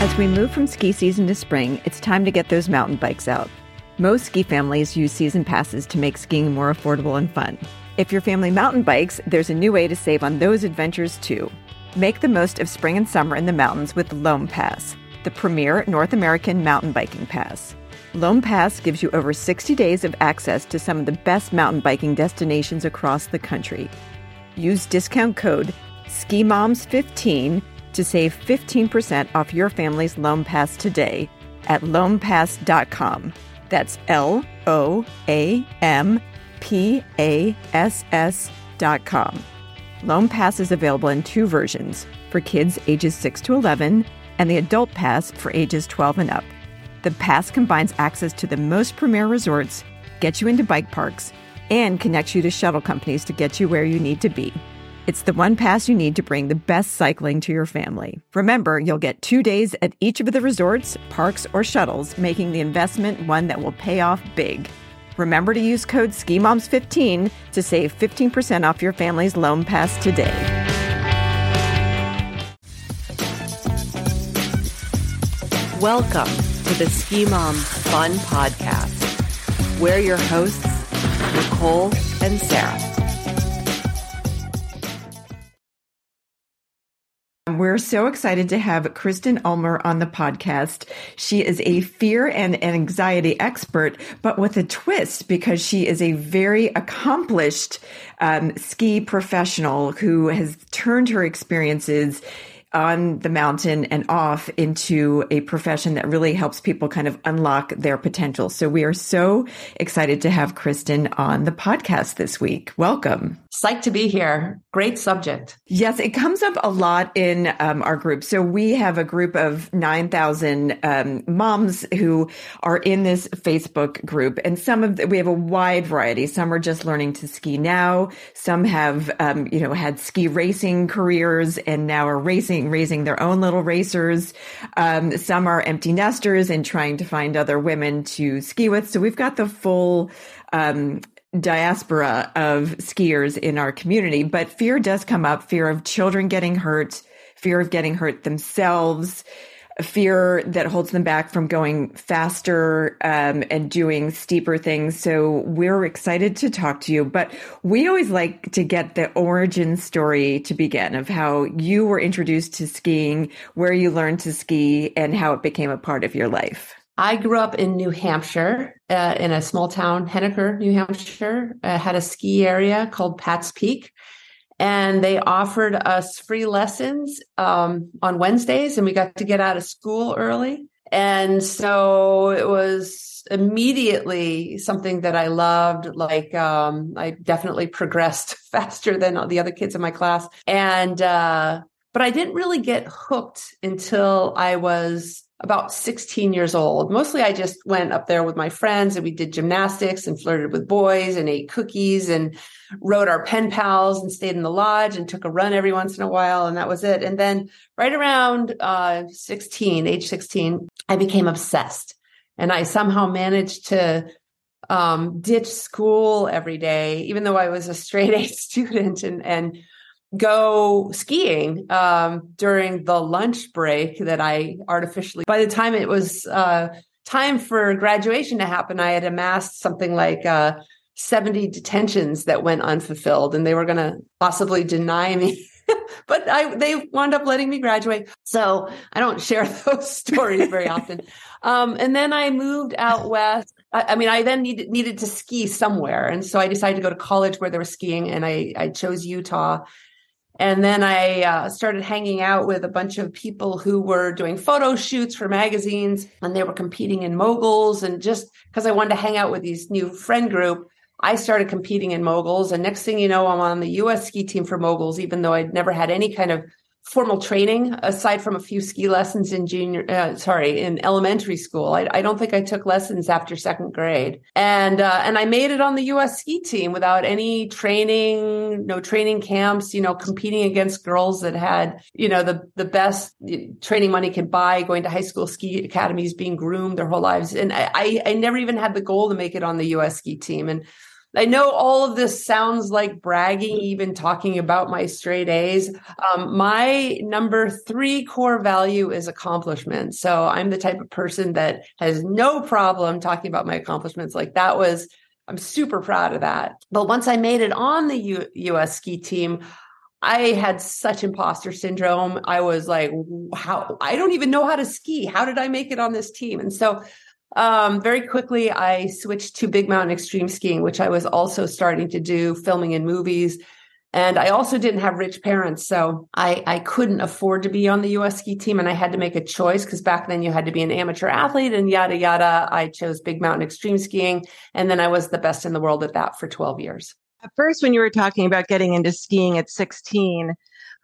As we move from ski season to spring, it's time to get those mountain bikes out. Most ski families use season passes to make skiing more affordable and fun. If your family mountain bikes, there's a new way to save on those adventures too. Make the most of spring and summer in the mountains with Loam Pass, the premier North American mountain biking pass. Loam Pass gives you over 60 days of access to some of the best mountain biking destinations across the country. Use discount code SKIMOMS15 to save 15% off your family's Loam Pass today at loampass.com. That's L O A M P A S S.com. Loam Pass is available in two versions for kids ages 6 to 11 and the Adult Pass for ages 12 and up. The pass combines access to the most premier resorts, gets you into bike parks, and connects you to shuttle companies to get you where you need to be. It's the one pass you need to bring the best cycling to your family. Remember, you'll get two days at each of the resorts, parks, or shuttles, making the investment one that will pay off big. Remember to use code SKIMOMS15 to save 15% off your family's Loam Pass today. Welcome to the Ski Mom Fun Podcast. We're your hosts, Nicole and Sarah. We're so excited to have Kristen Ulmer on the podcast. She is a fear and anxiety expert, but with a twist because she is a very accomplished um, ski professional who has turned her experiences on the mountain and off into a profession that really helps people kind of unlock their potential. So we are so excited to have Kristen on the podcast this week. Welcome. Psyched to be here. Great subject. Yes, it comes up a lot in um, our group. So we have a group of 9,000 um, moms who are in this Facebook group. And some of the, we have a wide variety. Some are just learning to ski now. Some have, um, you know, had ski racing careers and now are racing, raising their own little racers. Um, some are empty nesters and trying to find other women to ski with. So we've got the full um, diaspora of skiers in our community, but fear does come up fear of children getting hurt, fear of getting hurt themselves, fear that holds them back from going faster um, and doing steeper things. So we're excited to talk to you, but we always like to get the origin story to begin of how you were introduced to skiing, where you learned to ski, and how it became a part of your life. I grew up in New Hampshire, uh, in a small town, Henniker, New Hampshire. Uh, had a ski area called Pat's Peak, and they offered us free lessons um, on Wednesdays, and we got to get out of school early. And so it was immediately something that I loved. Like um, I definitely progressed faster than the other kids in my class, and uh, but I didn't really get hooked until I was about 16 years old. Mostly I just went up there with my friends and we did gymnastics and flirted with boys and ate cookies and wrote our pen pals and stayed in the lodge and took a run every once in a while. And that was it. And then right around uh, 16, age 16, I became obsessed and I somehow managed to um, ditch school every day, even though I was a straight A student and, and go skiing um, during the lunch break that I artificially, by the time it was uh, time for graduation to happen, I had amassed something like uh, 70 detentions that went unfulfilled and they were going to possibly deny me. but I, they wound up letting me graduate. So I don't share those stories very often. Um, and then I moved out west. I, mean, I then needed, needed to ski somewhere. And so I decided to go to college where there was skiing and I, I chose Utah and then I uh, started hanging out with a bunch of people who were doing photo shoots for magazines and they were competing in moguls. And just because I wanted to hang out with these new friend group, I started competing in moguls. And next thing you know, I'm on the US ski team for moguls, even though I'd never had any kind of formal training aside from a few ski lessons in junior uh, sorry in elementary school. I, I, don't think i took lessons after second grade. And uh, and i made it on the us ski team without any training no training camps you know competing against girls that had you know the the best training money could buy going to high school ski academies being groomed their whole lives. And i i never even had the goal to make it on the us ski team. And I know all of this sounds like bragging, even talking about my straight A's. Um, my number three core value is accomplishment. So I'm the type of person that has no problem talking about my accomplishments. Like that was, I'm super proud of that. But once I made it on the U- US ski team, I had such imposter syndrome. I was like, how, I don't even know how to ski. How did I make it on this team? And so um, very quickly, I switched to big mountain extreme skiing, which I was also starting to do filming in movies. And I also didn't have rich parents. So I, I couldn't afford to be on the US ski team. And I had to make a choice because back then you had to be an amateur athlete and yada, yada. I chose big mountain extreme skiing. And then I was the best in the world at that for 12 years. At first, when you were talking about getting into skiing at 16,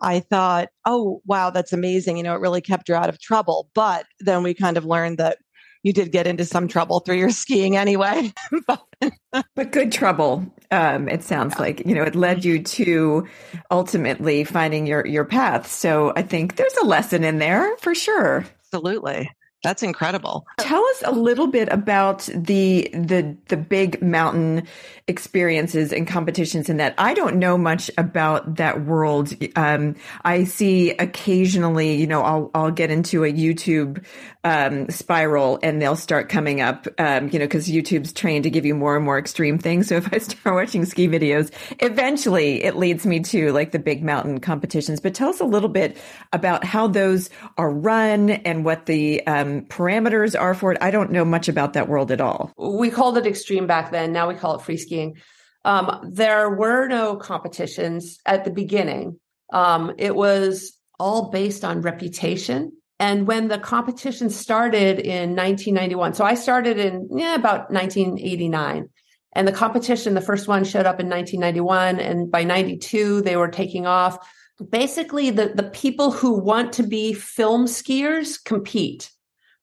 I thought, oh, wow, that's amazing. You know, it really kept you out of trouble. But then we kind of learned that you did get into some trouble through your skiing anyway. but good trouble. Um, it sounds yeah. like you know it led you to ultimately finding your your path. So I think there's a lesson in there for sure. Absolutely. That's incredible. Tell us a little bit about the the the big mountain experiences and competitions in that. I don't know much about that world. Um, I see occasionally, you know, I'll I'll get into a YouTube um, spiral and they'll start coming up, um, you know, because YouTube's trained to give you more and more extreme things. So if I start watching ski videos, eventually it leads me to like the big mountain competitions. But tell us a little bit about how those are run and what the um, parameters are for it. I don't know much about that world at all. We called it extreme back then. Now we call it free skiing. Um, there were no competitions at the beginning. Um, it was all based on reputation and when the competition started in 1991, so I started in yeah, about 1989. And the competition, the first one showed up in 1991. And by 92, they were taking off. Basically, the, the people who want to be film skiers compete.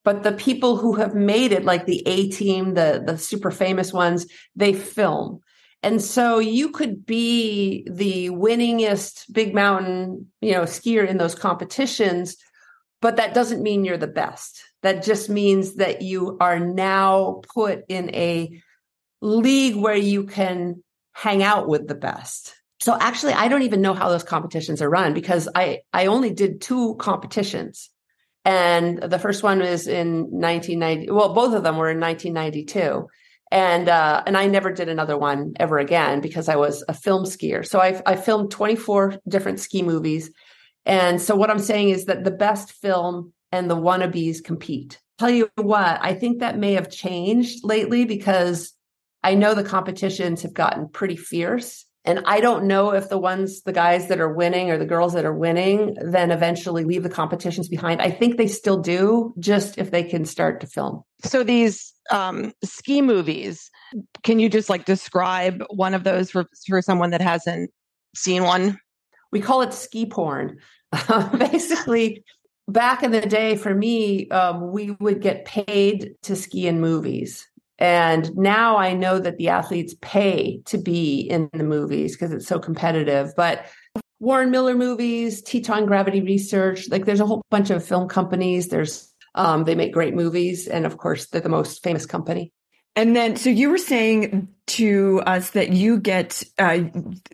But the people who have made it, like the A team, the, the super famous ones, they film. And so you could be the winningest big mountain, you know, skier in those competitions but that doesn't mean you're the best. That just means that you are now put in a league where you can hang out with the best. So actually, I don't even know how those competitions are run because I, I only did two competitions. And the first one was in 1990. Well, both of them were in 1992. And, uh, and I never did another one ever again because I was a film skier. So I, I filmed 24 different ski movies and so what I'm saying is that the best film and the wannabes compete. Tell you what, I think that may have changed lately because I know the competitions have gotten pretty fierce. And I don't know if the ones, the guys that are winning or the girls that are winning, then eventually leave the competitions behind. I think they still do, just if they can start to film. So these um, ski movies, can you just like describe one of those for, for someone that hasn't seen one? We call it ski porn. basically, back in the day, for me, um, we would get paid to ski in movies. And now I know that the athletes pay to be in the movies because it's so competitive. But Warren Miller movies, Teton Gravity Research, like there's a whole bunch of film companies. There's um, they make great movies, and of course, they're the most famous company. And then, so you were saying to us that you get uh,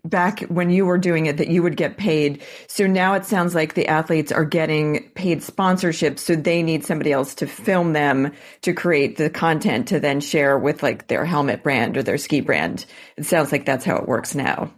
back when you were doing it that you would get paid. So now it sounds like the athletes are getting paid sponsorships, so they need somebody else to film them to create the content to then share with like their helmet brand or their ski brand. It sounds like that's how it works now.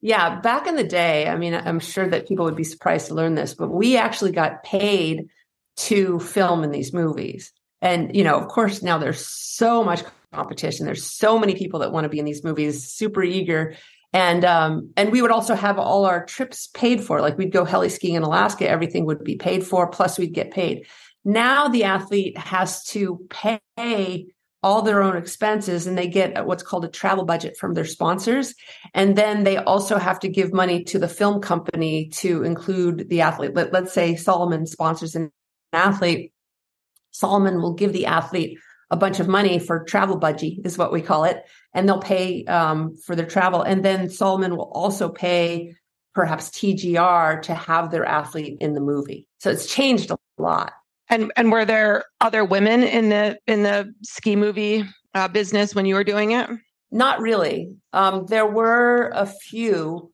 Yeah, back in the day, I mean, I'm sure that people would be surprised to learn this, but we actually got paid to film in these movies. And, you know, of course, now there's so much competition. There's so many people that want to be in these movies, super eager. And um, and we would also have all our trips paid for. Like we'd go heli skiing in Alaska, everything would be paid for, plus we'd get paid. Now the athlete has to pay all their own expenses and they get what's called a travel budget from their sponsors. And then they also have to give money to the film company to include the athlete. Let, us say Salomon sponsors an athlete Salomon will give the athlete a bunch of money for travel budgie is what we call it and they'll pay um, for their travel. And then Salomon will also pay perhaps tgr to have their athlete in the movie. So it's changed a lot. And and were there other women in the in the ski movie uh, business when you were doing it? Not really. Um, there were a few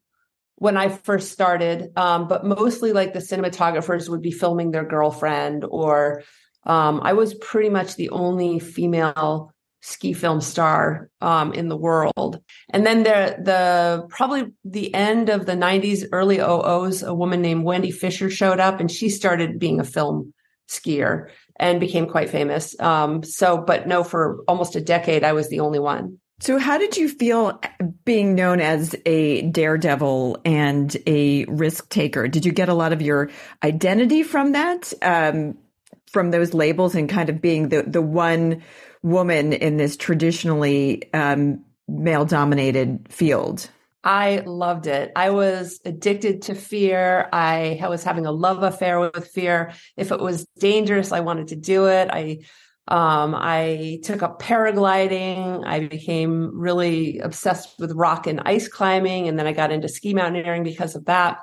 when I first started, um, but mostly like the cinematographers would be filming their girlfriend, or um, I was pretty much the only female ski film star um, in the world. And then there, the probably the end of the 90s, early 00s, a woman named Wendy Fisher showed up and she started being a film skier and became quite famous. Um, so, but no, for almost a decade, I was the only one. So, how did you feel being known as a daredevil and a risk taker? Did you get a lot of your identity from that, um, from those labels, and kind of being the the one woman in this traditionally um, male dominated field? I loved it. I was addicted to fear. I was having a love affair with fear. If it was dangerous, I wanted to do it. I um, I took up paragliding. I became really obsessed with rock and ice climbing, and then I got into ski mountaineering because of that.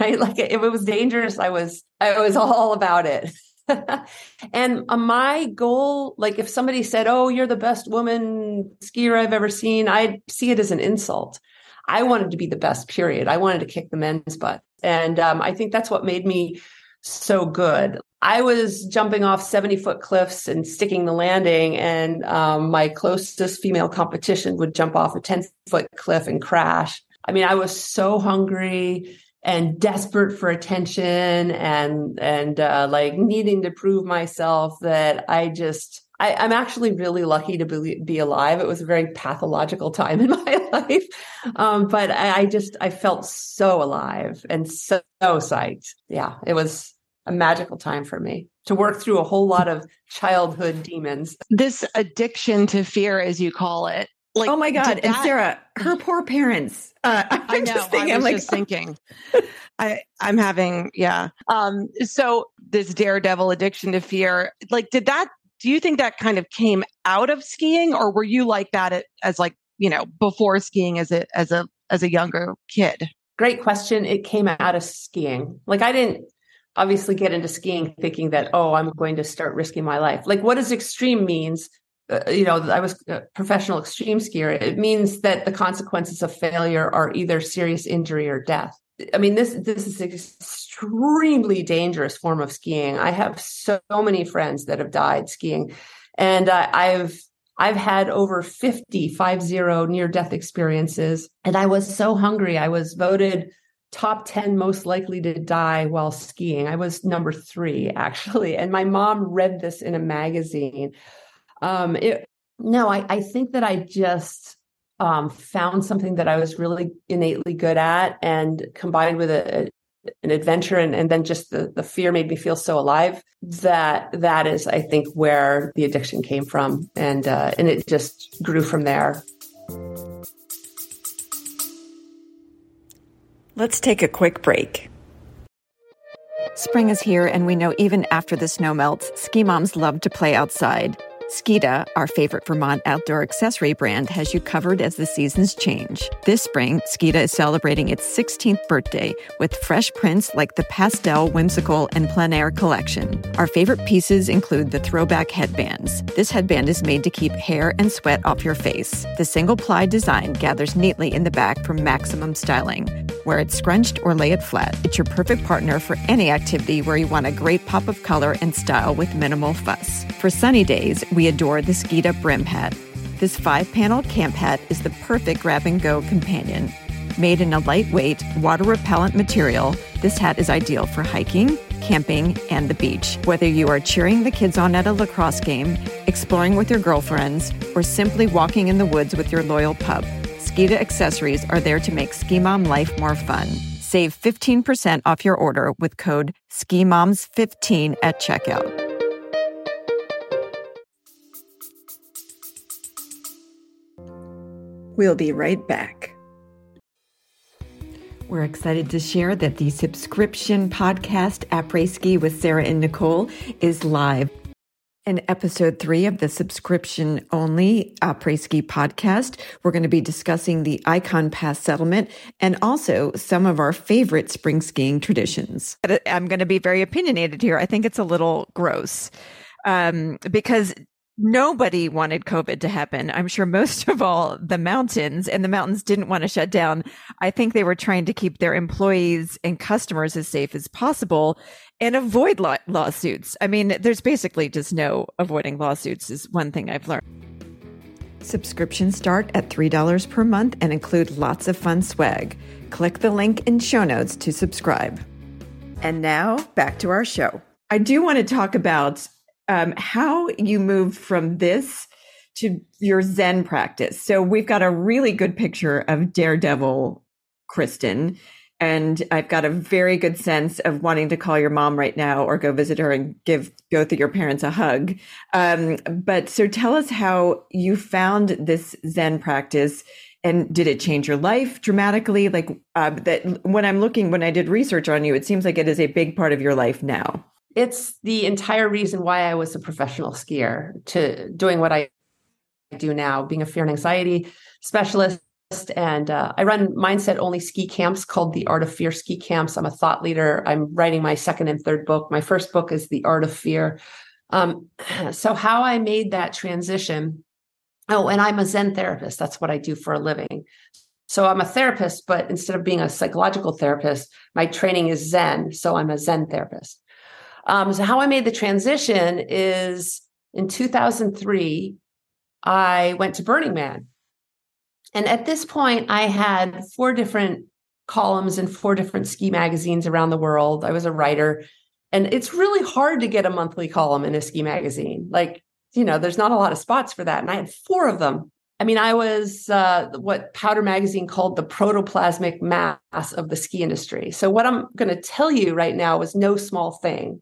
Right? Like if it was dangerous, I was I was all about it. and uh, my goal, like if somebody said, "Oh, you're the best woman skier I've ever seen," I'd see it as an insult. I wanted to be the best. Period. I wanted to kick the men's butt, and um, I think that's what made me so good. I was jumping off 70 foot cliffs and sticking the landing, and um, my closest female competition would jump off a 10 foot cliff and crash. I mean, I was so hungry and desperate for attention and and uh, like needing to prove myself that I just I, am actually really lucky to be, be alive. It was a very pathological time in my life, um, but I, I, just I felt so alive and so, so psyched. Yeah, it was a magical time for me to work through a whole lot of childhood demons. This addiction to fear, as you call it. Like, oh my God. That... And Sarah, her poor parents. Uh, I'm I know. Just thinking, I was I'm like, just thinking. I, I'm having, yeah. Um, so this daredevil addiction to fear, like, did that, do you think that kind of came out of skiing or were you like that as like, you know, before skiing as a, as a, as a younger kid? Great question. It came out of skiing. Like I didn't obviously get into skiing thinking that, oh, I'm going to start risking my life. Like what does extreme means? Uh, you know, I was a professional extreme skier. It means that the consequences of failure are either serious injury or death. I mean, this this is extremely dangerous form of skiing. I have so many friends that have died skiing, and uh, I've I've had over 50, five zero near death experiences, and I was so hungry. I was voted top 10 most likely to die while skiing. I was number three, actually. And my mom read this in a magazine. Um, it, no, I, I think that I just um, found something that I was really innately good at and combined with a, a an adventure and, and then just the, the fear made me feel so alive that that is i think where the addiction came from and uh, and it just grew from there Let's take a quick break. Spring is here, and we know even after the snow melts, ski moms love to play outside. Skida, our favorite Vermont outdoor accessory brand, has you covered as the seasons change. This spring, Skida is celebrating its 16th birthday with fresh prints like the pastel, whimsical, and plein air collection. Our favorite pieces include the throwback headbands. This headband is made to keep hair and sweat off your face. The single ply design gathers neatly in the back for maximum styling. Wear it scrunched or lay it flat. It's your perfect partner for any activity where you want a great pop of color and style with minimal fuss. For sunny days, we adore the Skida Brim Hat. This five panel camp hat is the perfect grab and go companion. Made in a lightweight, water repellent material, this hat is ideal for hiking, camping, and the beach. Whether you are cheering the kids on at a lacrosse game, exploring with your girlfriends, or simply walking in the woods with your loyal pup, Skida accessories are there to make ski mom life more fun. Save 15% off your order with code SKIMOMS15 at checkout. We'll be right back. We're excited to share that the subscription podcast Après Ski with Sarah and Nicole is live. In episode three of the subscription only Après Ski podcast, we're going to be discussing the Icon Pass settlement and also some of our favorite spring skiing traditions. I'm going to be very opinionated here. I think it's a little gross um, because nobody wanted COVID to happen. I'm sure most of all the mountains and the mountains didn't want to shut down. I think they were trying to keep their employees and customers as safe as possible and avoid law- lawsuits. I mean, there's basically just no avoiding lawsuits is one thing I've learned. Subscriptions start at $3 per month and include lots of fun swag. Click the link in show notes to subscribe. And now back to our show. I do want to talk about um, how you moved from this to your Zen practice. So we've got a really good picture of Daredevil Kristen. And I've got a very good sense of wanting to call your mom right now or go visit her and give both of your parents a hug. Um, but so tell us how you found this Zen practice and did it change your life dramatically? Like uh, that when I'm looking, when I did research on you, it seems like it is a big part of your life now it's the entire reason why I was a professional skier to doing what I do now, being a fear and anxiety specialist. And uh, I run mindset only ski camps called the Art of Fear Ski Camps. I'm a thought leader. I'm writing my second and third book. My first book is The Art of Fear. Um, so, how I made that transition. Oh, and I'm a Zen therapist. That's what I do for a living. So I'm a therapist, but instead of being a psychological therapist, my training is Zen. So I'm a Zen therapist. Um, so how I made the transition is in 2003, I went to Burning Man. And at this point, I had four different columns in four different ski magazines around the world. I was a writer. And it's really hard to get a monthly column in a ski magazine. Like, you know, there's not a lot of spots for that. And I had four of them. I mean, I was uh, what Powder Magazine called the protoplasmic mass of the ski industry. So, what I'm going to tell you right now was no small thing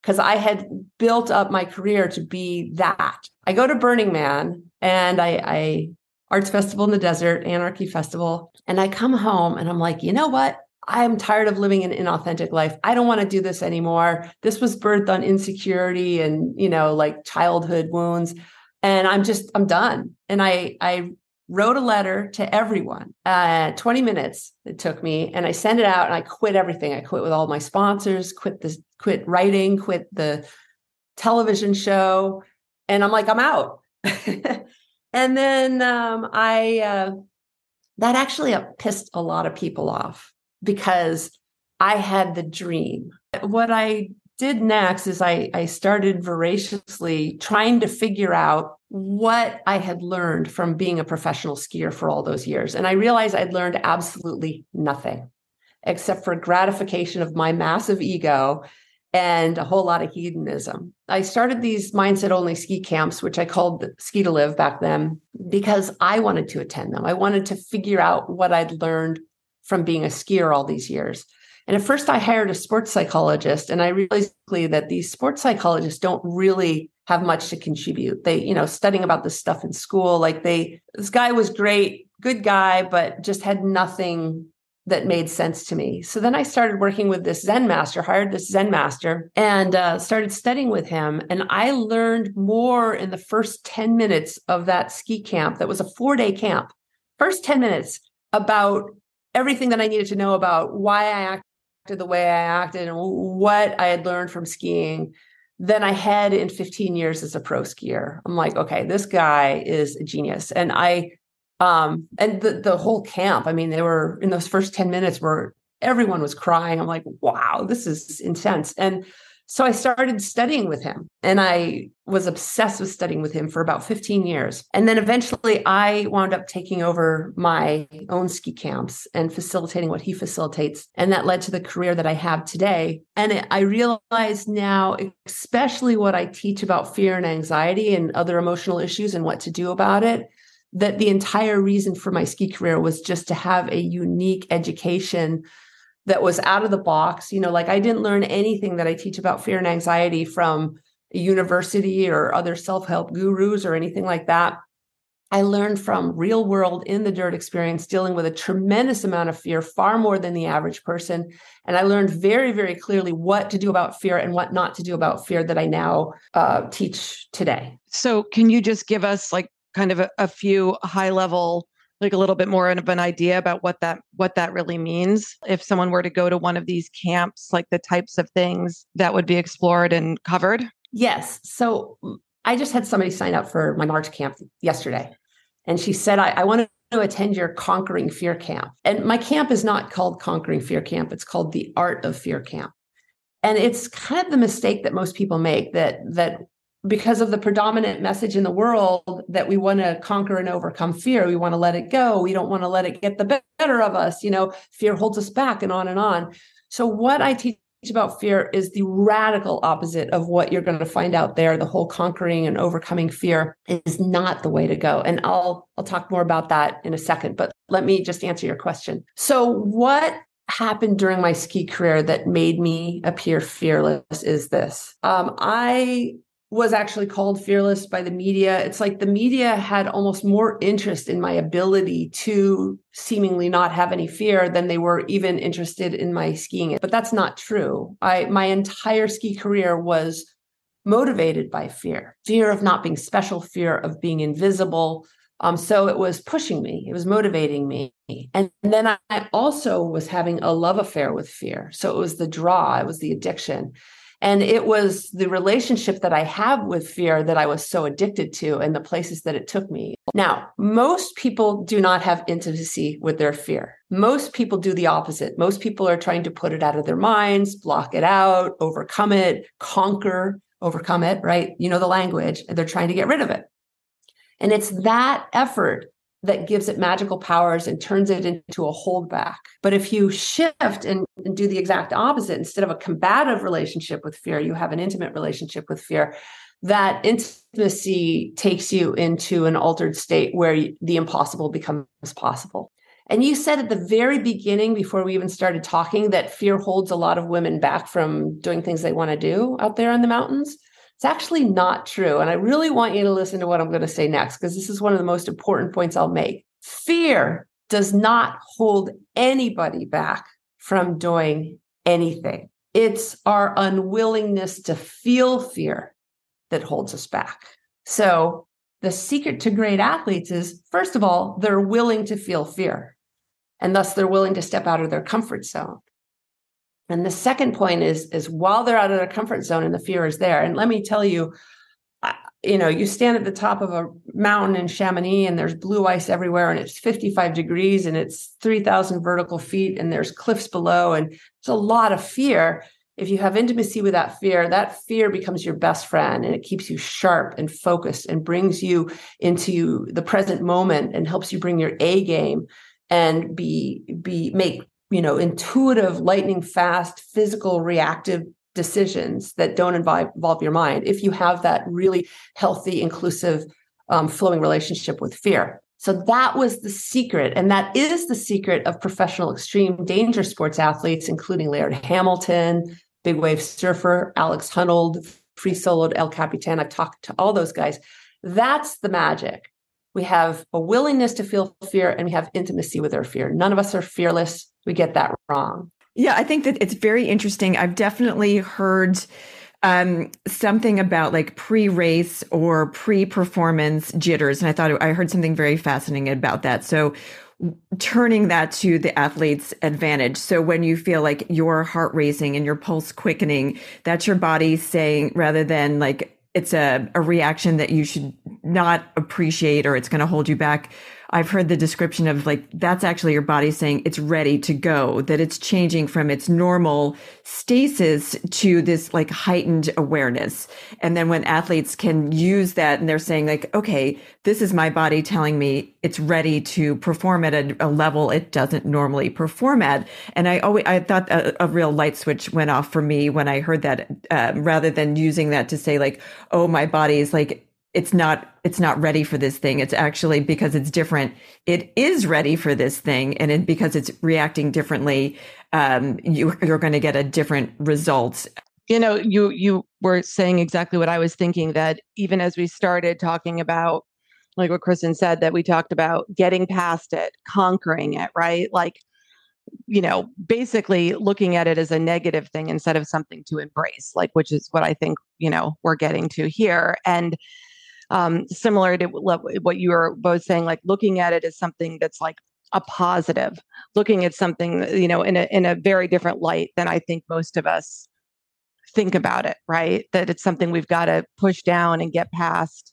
because I had built up my career to be that. I go to Burning Man and I, I Arts Festival in the Desert, Anarchy Festival, and I come home and I'm like, you know what? I am tired of living an inauthentic life. I don't want to do this anymore. This was birthed on insecurity and, you know, like childhood wounds. And I'm just, I'm done. And I, I wrote a letter to everyone. Uh, 20 minutes it took me, and I sent it out and I quit everything. I quit with all my sponsors, quit the quit writing, quit the television show, and I'm like, I'm out. and then um, I uh, that actually pissed a lot of people off because I had the dream. What I did next is I, I started voraciously trying to figure out what I had learned from being a professional skier for all those years. And I realized I'd learned absolutely nothing except for gratification of my massive ego and a whole lot of hedonism. I started these mindset only ski camps, which I called Ski to Live back then, because I wanted to attend them. I wanted to figure out what I'd learned from being a skier all these years. And at first, I hired a sports psychologist, and I realized that these sports psychologists don't really have much to contribute. They, you know, studying about this stuff in school, like they, this guy was great, good guy, but just had nothing that made sense to me. So then I started working with this Zen master, hired this Zen master, and uh, started studying with him. And I learned more in the first 10 minutes of that ski camp that was a four day camp. First 10 minutes about everything that I needed to know about why I acted the way I acted and what I had learned from skiing than I had in 15 years as a pro skier. I'm like, okay, this guy is a genius. And I, um, and the, the whole camp, I mean, they were in those first 10 minutes where everyone was crying. I'm like, wow, this is intense. And so I started studying with him and I was obsessed with studying with him for about 15 years. And then eventually I wound up taking over my own ski camps and facilitating what he facilitates. And that led to the career that I have today. And I realize now, especially what I teach about fear and anxiety and other emotional issues and what to do about it, that the entire reason for my ski career was just to have a unique education that was out of the box. You know, like I didn't learn anything that I teach about fear and anxiety from a university or other self help gurus or anything like that. I learned from real world in the dirt experience, dealing with a tremendous amount of fear, far more than the average person. And I learned very, very clearly what to do about fear and what not to do about fear that I now uh, teach today. So, can you just give us like kind of a, a few high level like a little bit more of an idea about what that what that really means if someone were to go to one of these camps like the types of things that would be explored and covered yes so mm, I just had somebody sign up for my March camp yesterday. And she said, I, I want to attend your Conquering Fear Camp. And my camp is not called Conquering Fear Camp, it's called the Art of Fear Camp. And it's kind of the mistake that most people make that that because of the predominant message in the world that we want to conquer and overcome fear, we want to let it go. We don't want to let it get the better of us. You know, fear holds us back and on and on. So, what I teach about fear is the radical opposite of what you're going to find out there the whole conquering and overcoming fear is not the way to go and i'll i'll talk more about that in a second but let me just answer your question so what happened during my ski career that made me appear fearless is this um, i was actually called fearless by the media. It's like the media had almost more interest in my ability to seemingly not have any fear than they were even interested in my skiing. But that's not true. I my entire ski career was motivated by fear, fear of not being special, fear of being invisible. Um, so it was pushing me, it was motivating me. And then I also was having a love affair with fear. So it was the draw, it was the addiction. And it was the relationship that I have with fear that I was so addicted to and the places that it took me. Now, most people do not have intimacy with their fear. Most people do the opposite. Most people are trying to put it out of their minds, block it out, overcome it, conquer, overcome it, right? You know the language, and they're trying to get rid of it. And it's that effort that gives it magical powers and turns it into a holdback. But if you shift and, and, do the exact opposite, instead of a combative relationship with fear, you have an intimate relationship with fear. That intimacy takes you into an altered state where the impossible becomes possible. And you said at the very beginning, before we even started talking, that fear holds a lot of women back from doing things they want to do out there in the mountains. It's actually not true. And I really want you to listen to what I'm going to say next, because this is one of the most important points I'll make. Fear does not hold anybody back from doing anything. It's our unwillingness to feel fear that holds us back. So, the secret to great athletes is first of all, they're willing to feel fear, and thus they're willing to step out of their comfort zone. And the second point is is while they're out of their comfort zone and the fear is there. And let me tell you, you know, you stand at the top of a mountain in Chamonix and there's blue ice everywhere and it's 55 degrees and it's 3,000 vertical feet and there's cliffs below and it's a lot of fear. If you have intimacy with that fear, that fear becomes your best friend and it keeps you sharp and focused and brings you into the present moment and helps you bring your A game and be be make you know intuitive lightning fast physical reactive decisions that don't involve, involve your mind if you have that really healthy inclusive um, flowing relationship with fear. So that was the secret and that is the secret of professional extreme danger sports athletes including laird hamilton big wave surfer alex Honnold, free soloed el capitan. I've talked to all those guys. That's the magic. We have a willingness to feel fear and we have intimacy with our fear. None of us are fearless we get that wrong. Yeah, I think that it's very interesting. I've definitely heard um, something about like pre-race or pre-performance jitters, and I thought I heard something very fascinating about that. So turning that to the athlete's advantage. So when you feel like your heart racing and your pulse quickening, that's your body saying rather than like it's a, a reaction that you should not appreciate or it's going to hold you back I've heard the description of like that's actually your body saying it's ready to go, that it's changing from its normal stasis to this like heightened awareness. And then when athletes can use that and they're saying like, okay, this is my body telling me it's ready to perform at a, a level it doesn't normally perform at. And I always, I thought a, a real light switch went off for me when I heard that, uh, rather than using that to say like, oh, my body is like it's not it's not ready for this thing. It's actually because it's different. It is ready for this thing and it, because it's reacting differently um, you, you're going to get a different result. You know you you were saying exactly what i was thinking that even as we started talking about like what kristen said that we talked about getting past it conquering it right? Like you know basically looking at it as a negative thing instead of something to embrace like which is what i think you know we're getting to here. And um, similar to what you were both saying, like looking at it as something that's like a positive, looking at something, you know, in a in a very different light than I think most of us think about it, right? That it's something we've got to push down and get past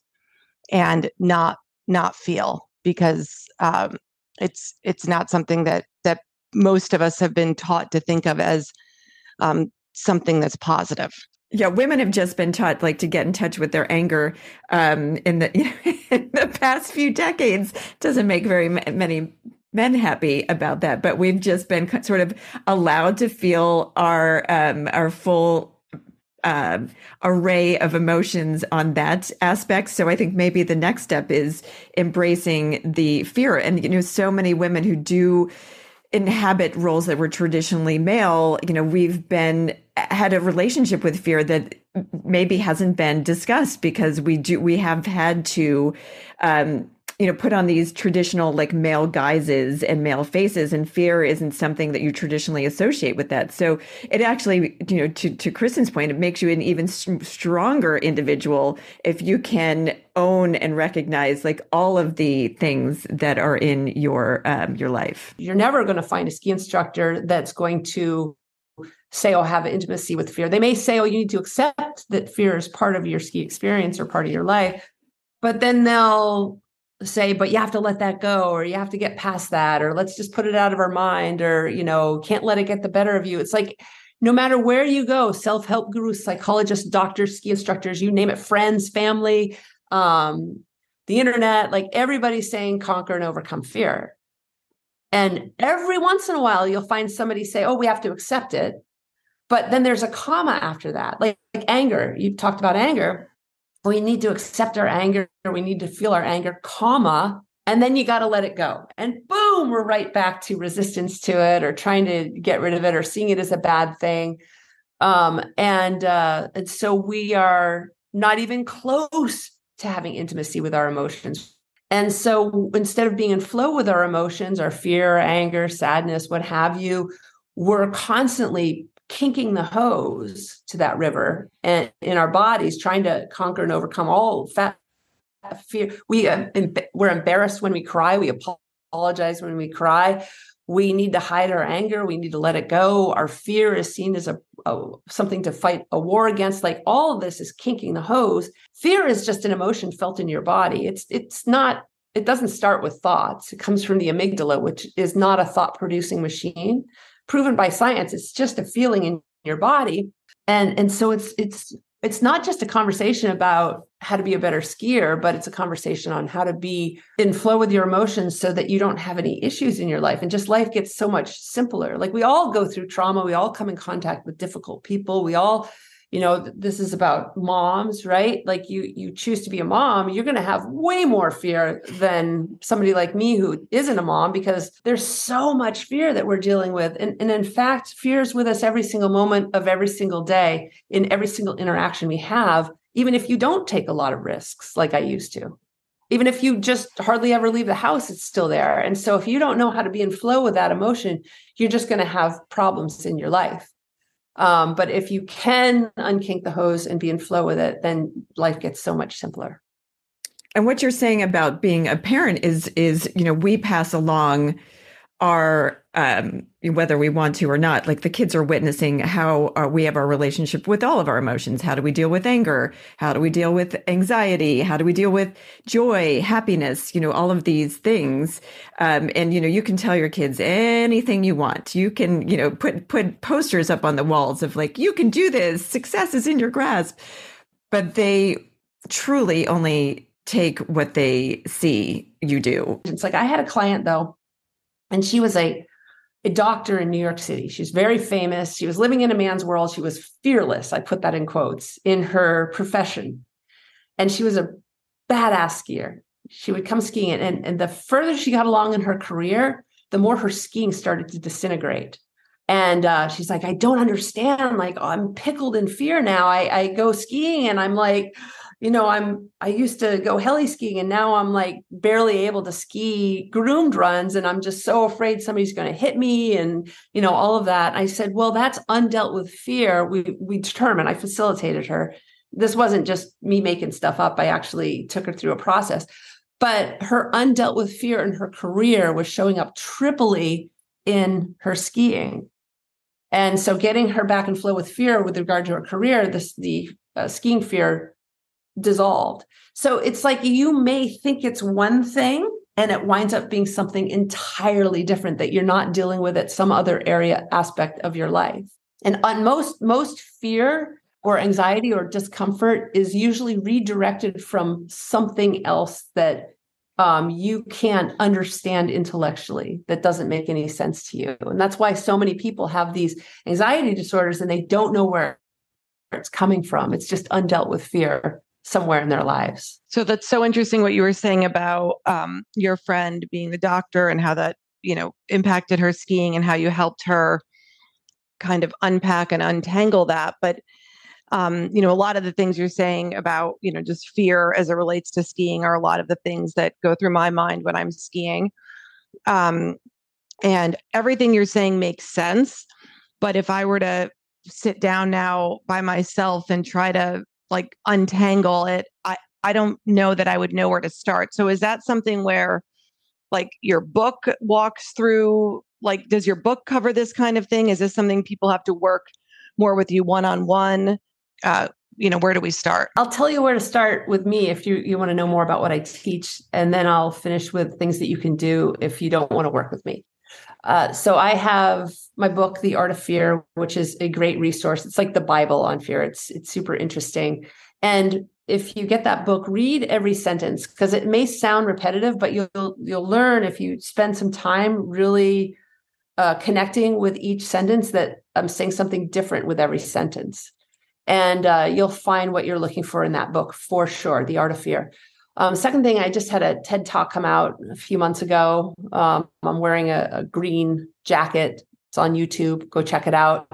and not not feel because um, it's it's not something that that most of us have been taught to think of as um, something that's positive. Yeah, women have just been taught like to get in touch with their anger um, in the in the past few decades. Doesn't make very many men happy about that, but we've just been sort of allowed to feel our um, our full uh, array of emotions on that aspect. So I think maybe the next step is embracing the fear. And you know, so many women who do inhabit roles that were traditionally male, you know, we've been had a relationship with fear that maybe hasn't been discussed because we do we have had to um, you know put on these traditional like male guises and male faces and fear isn't something that you traditionally associate with that. So it actually you know to to kristen's point it makes you an even stronger individual if you can own and recognize like all of the things that are in your um, your life. You're never going to find a ski instructor that's going to say, oh, have intimacy with fear. They may say, oh, you need to accept that fear is part of your ski experience or part of your life. But then they'll say, but you have to let that go, or you have to get past that, or let's just put it out of our mind, or, you know, can't let it get the better of you. It's like, no matter where you go, self help gurus, psychologists, doctors, ski instructors, you name it, friends, family, um, the internet, like everybody's saying conquer and overcome fear. And every once in a while, you'll find somebody say, oh, we have to accept it. But then there's a comma after that, like, like anger. You talked about anger. We need to accept our anger. We need to feel our anger comma and then you got to let it go. And boom we're right back to resistance to it or trying to get rid of it or seeing it as a bad thing. Um, and uh, and so we are not even close to having intimacy with our emotions. And so instead of being in flow with our emotions our fear anger sadness what have you we're constantly kinking the hose to that river and in our bodies trying to conquer and overcome all fat fear. We uh, we're embarrassed when we cry. We apologize when we cry. We need to hide our anger. We need to let it go. Our fear is seen as a, a something to fight a war against. Like all of this is kinking the hose. Fear is just an emotion felt in your body. It's it's not it doesn't start with thoughts. It comes from the amygdala which is not a thought producing machine proven by science. It's just a feeling in your body. And, and so it's it's it's not just a conversation about how to be a better skier, but it's a conversation on how to be in flow with your emotions so that you don't have any issues in your life. And just life gets so much simpler. Like we all go through trauma, we all come in contact with difficult people, we all you know this is about moms right? Like you you choose to be a mom you're going to have way more fear than somebody like me who isn't a mom because there's so much fear that we're dealing with. And, and in fact fear is with us every single moment of every single day in every single interaction we have even if you don't take a lot of risks like i used to. Even if you just hardly ever leave the house it's still there. And so if you don't know how to be in flow with that emotion you're just going to have problems in your life um, but if you can unkink the hose and be in flow with it, then life gets so much simpler. And what you're saying about being a parent is is you know we pass along our um, whether we want to or not like the kids are witnessing how uh, we have our relationship with all of our emotions. How do we deal with anger? How do we deal with anxiety? How do we deal with joy happiness you know all of these things? Um, and you know you can tell your kids anything you want. You can you know put put posters up on the walls of like you can do this. Success is in your grasp. But they truly only take what they see you do. It's like i had a client though and she was a a doctor in New York City. She's very famous. She was living in a man's world. She was fearless, I put that in quotes, in her profession. And she was a badass skier. She would come skiing. And, and the further she got along in her career, the more her skiing started to disintegrate. And uh, she's like, I don't understand. Like, I'm pickled in fear now. I, I go skiing and I'm like, you know, I'm I used to go heli skiing and now I'm like barely able to ski groomed runs and I'm just so afraid somebody's going to hit me and you know all of that. I said, "Well, that's undealt with fear." We we determined I facilitated her. This wasn't just me making stuff up. I actually took her through a process. But her undealt with fear in her career was showing up triply in her skiing. And so getting her back in flow with fear with regard to her career, this the uh, skiing fear dissolved. So it's like you may think it's one thing and it winds up being something entirely different that you're not dealing with at some other area aspect of your life. And on most most fear or anxiety or discomfort is usually redirected from something else that um, you can't understand intellectually that doesn't make any sense to you. And that's why so many people have these anxiety disorders and they don't know where it's coming from. It's just undealt with fear somewhere in their lives. So that's so interesting what you were saying about um, your friend being the doctor and how that, you know, impacted her skiing and how you helped her kind of unpack and untangle that. But um, you know, a lot of the things you're saying about, you know, just fear as it relates to skiing are a lot of the things that go through my mind when I'm skiing. Um, and everything you're saying makes sense. But if I were to sit down now by myself and try to like untangle it, I, I don't know that I would know where to start. So is that something where like your book walks through like does your book cover this kind of thing? Is this something people have to work more with you one on one? you know, where do we start? I'll tell you where to start with me if you, you want to know more about what I teach. And then I'll finish with things that you can do if you don't want to work with me. Uh, so I have my book, The Art of Fear, which is a great resource. It's like the Bible on fear. It's it's super interesting. And if you get that book, read every sentence because it may sound repetitive, but you'll you'll learn if you spend some time really uh, connecting with each sentence that I'm saying something different with every sentence and uh, you'll find what you're looking for in that book for sure the art of fear um, second thing i just had a ted talk come out a few months ago. Um, i'm wearing a, a, green jacket. It's on youtube. Go check it out.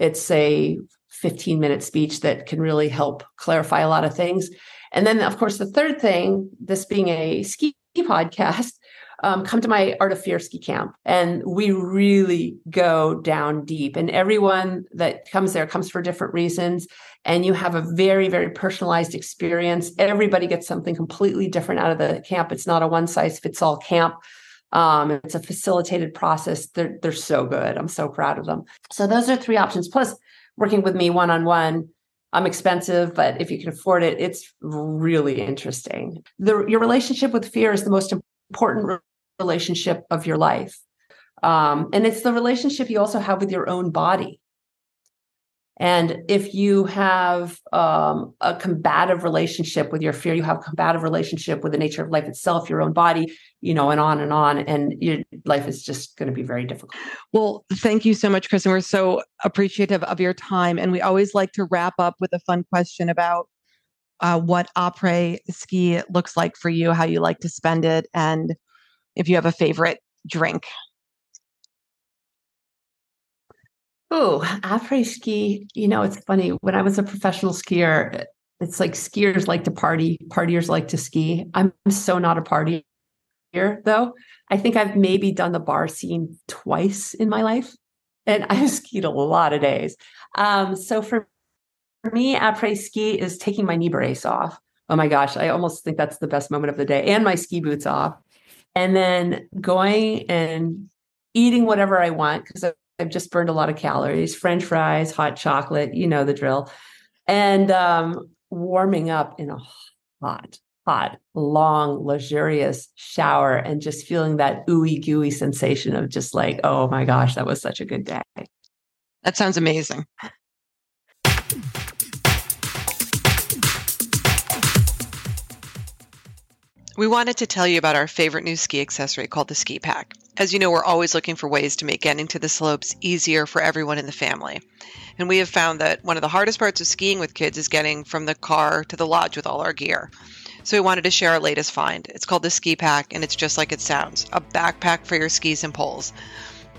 It's a 15 minute speech that can really help clarify a lot of things. And then of course the third thing this being a ski podcast um, come to my Art of Fear ski camp. And we really go down deep. And everyone that comes there comes for different reasons. And you have a very, very personalized experience. Everybody gets something completely different out of the camp. It's not a one size fits all camp. Um, it's a facilitated process. They're, they're so good. I'm so proud of them. So those are three options. Plus, working with me one on one. I'm expensive, but if you can afford it, it's really interesting. The, your relationship with fear is the most important relationship of your life. Um, and it's the relationship you also have with your own body. And if you have um, a combative relationship with your fear, you have a combative relationship with the nature of life itself, your own body, you know, and on and on. And your life is just going to be very difficult. Well, thank you so much, Kristen. We're so appreciative of your time. And we always like to wrap up with a fun question about uh, what après ski looks like for you, how you like to spend it, and if you have a favorite drink. Oh, après ski. You know, it's funny. When I was a professional skier, it's like skiers like to party, partiers like to ski. I'm so not a partier, though. I think I've maybe done the bar scene twice in my life, and I've skied a lot of days. Um, so for me, après ski is taking my knee brace off. Oh my gosh, I almost think that's the best moment of the day, and my ski boots off and then going and eating whatever I want because I've just burned a lot of calories, French fries, hot chocolate, you know the drill, and um, warming up in a hot, hot, long, luxurious shower and just feeling that ooey gooey sensation of just like, oh my gosh, that was such a good day. That sounds amazing. We wanted to tell you about our favorite new ski accessory called the Ski Pack. As you know, we're always looking for ways to make getting to the slopes easier for everyone in the family. And we have found that one of the hardest parts of skiing with kids is getting from the car to the lodge with all our gear. So we wanted to share our latest find. It's called the Ski Pack, and it's just like it sounds a backpack for your skis and poles.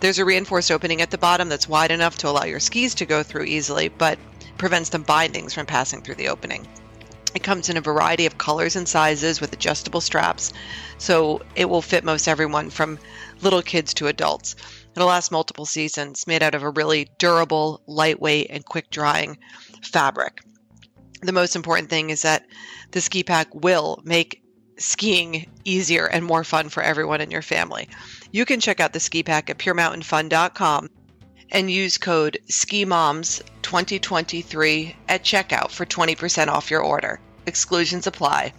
There's a reinforced opening at the bottom that's wide enough to allow your skis to go through easily, but prevents the bindings from passing through the opening. It comes in a variety of colors and sizes with adjustable straps, so it will fit most everyone from little kids to adults. It'll last multiple seasons, made out of a really durable, lightweight, and quick drying fabric. The most important thing is that the ski pack will make skiing easier and more fun for everyone in your family. You can check out the ski pack at puremountainfun.com and use code SKIMOMS2023 at checkout for 20% off your order. Exclusions apply.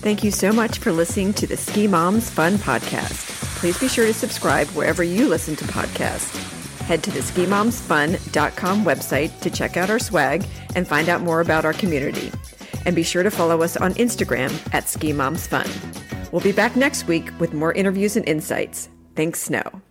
Thank you so much for listening to the Ski Moms Fun Podcast. Please be sure to subscribe wherever you listen to podcasts. Head to the skimomsfun.com website to check out our swag and find out more about our community. And be sure to follow us on Instagram at Ski Moms Fun. We'll be back next week with more interviews and insights. Thanks, Snow.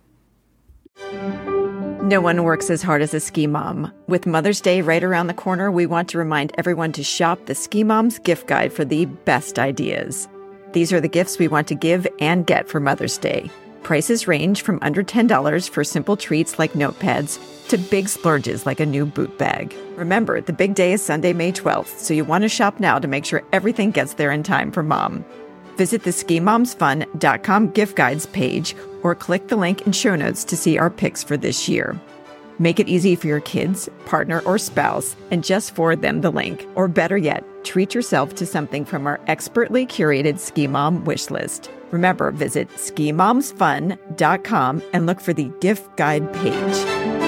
No one works as hard as a ski mom. With Mother's Day right around the corner, we want to remind everyone to shop the Ski Mom's gift guide for the best ideas. These are the gifts we want to give and get for Mother's Day. Prices range from under $10 for simple treats like notepads to big splurges like a new boot bag. Remember, the big day is Sunday, May 12th, so you want to shop now to make sure everything gets there in time for mom. Visit the skimomsfun.com gift guides page or click the link in show notes to see our picks for this year. Make it easy for your kids, partner, or spouse and just forward them the link. Or better yet, treat yourself to something from our expertly curated Ski Mom wish list. Remember, visit skimomsfun.com and look for the gift guide page.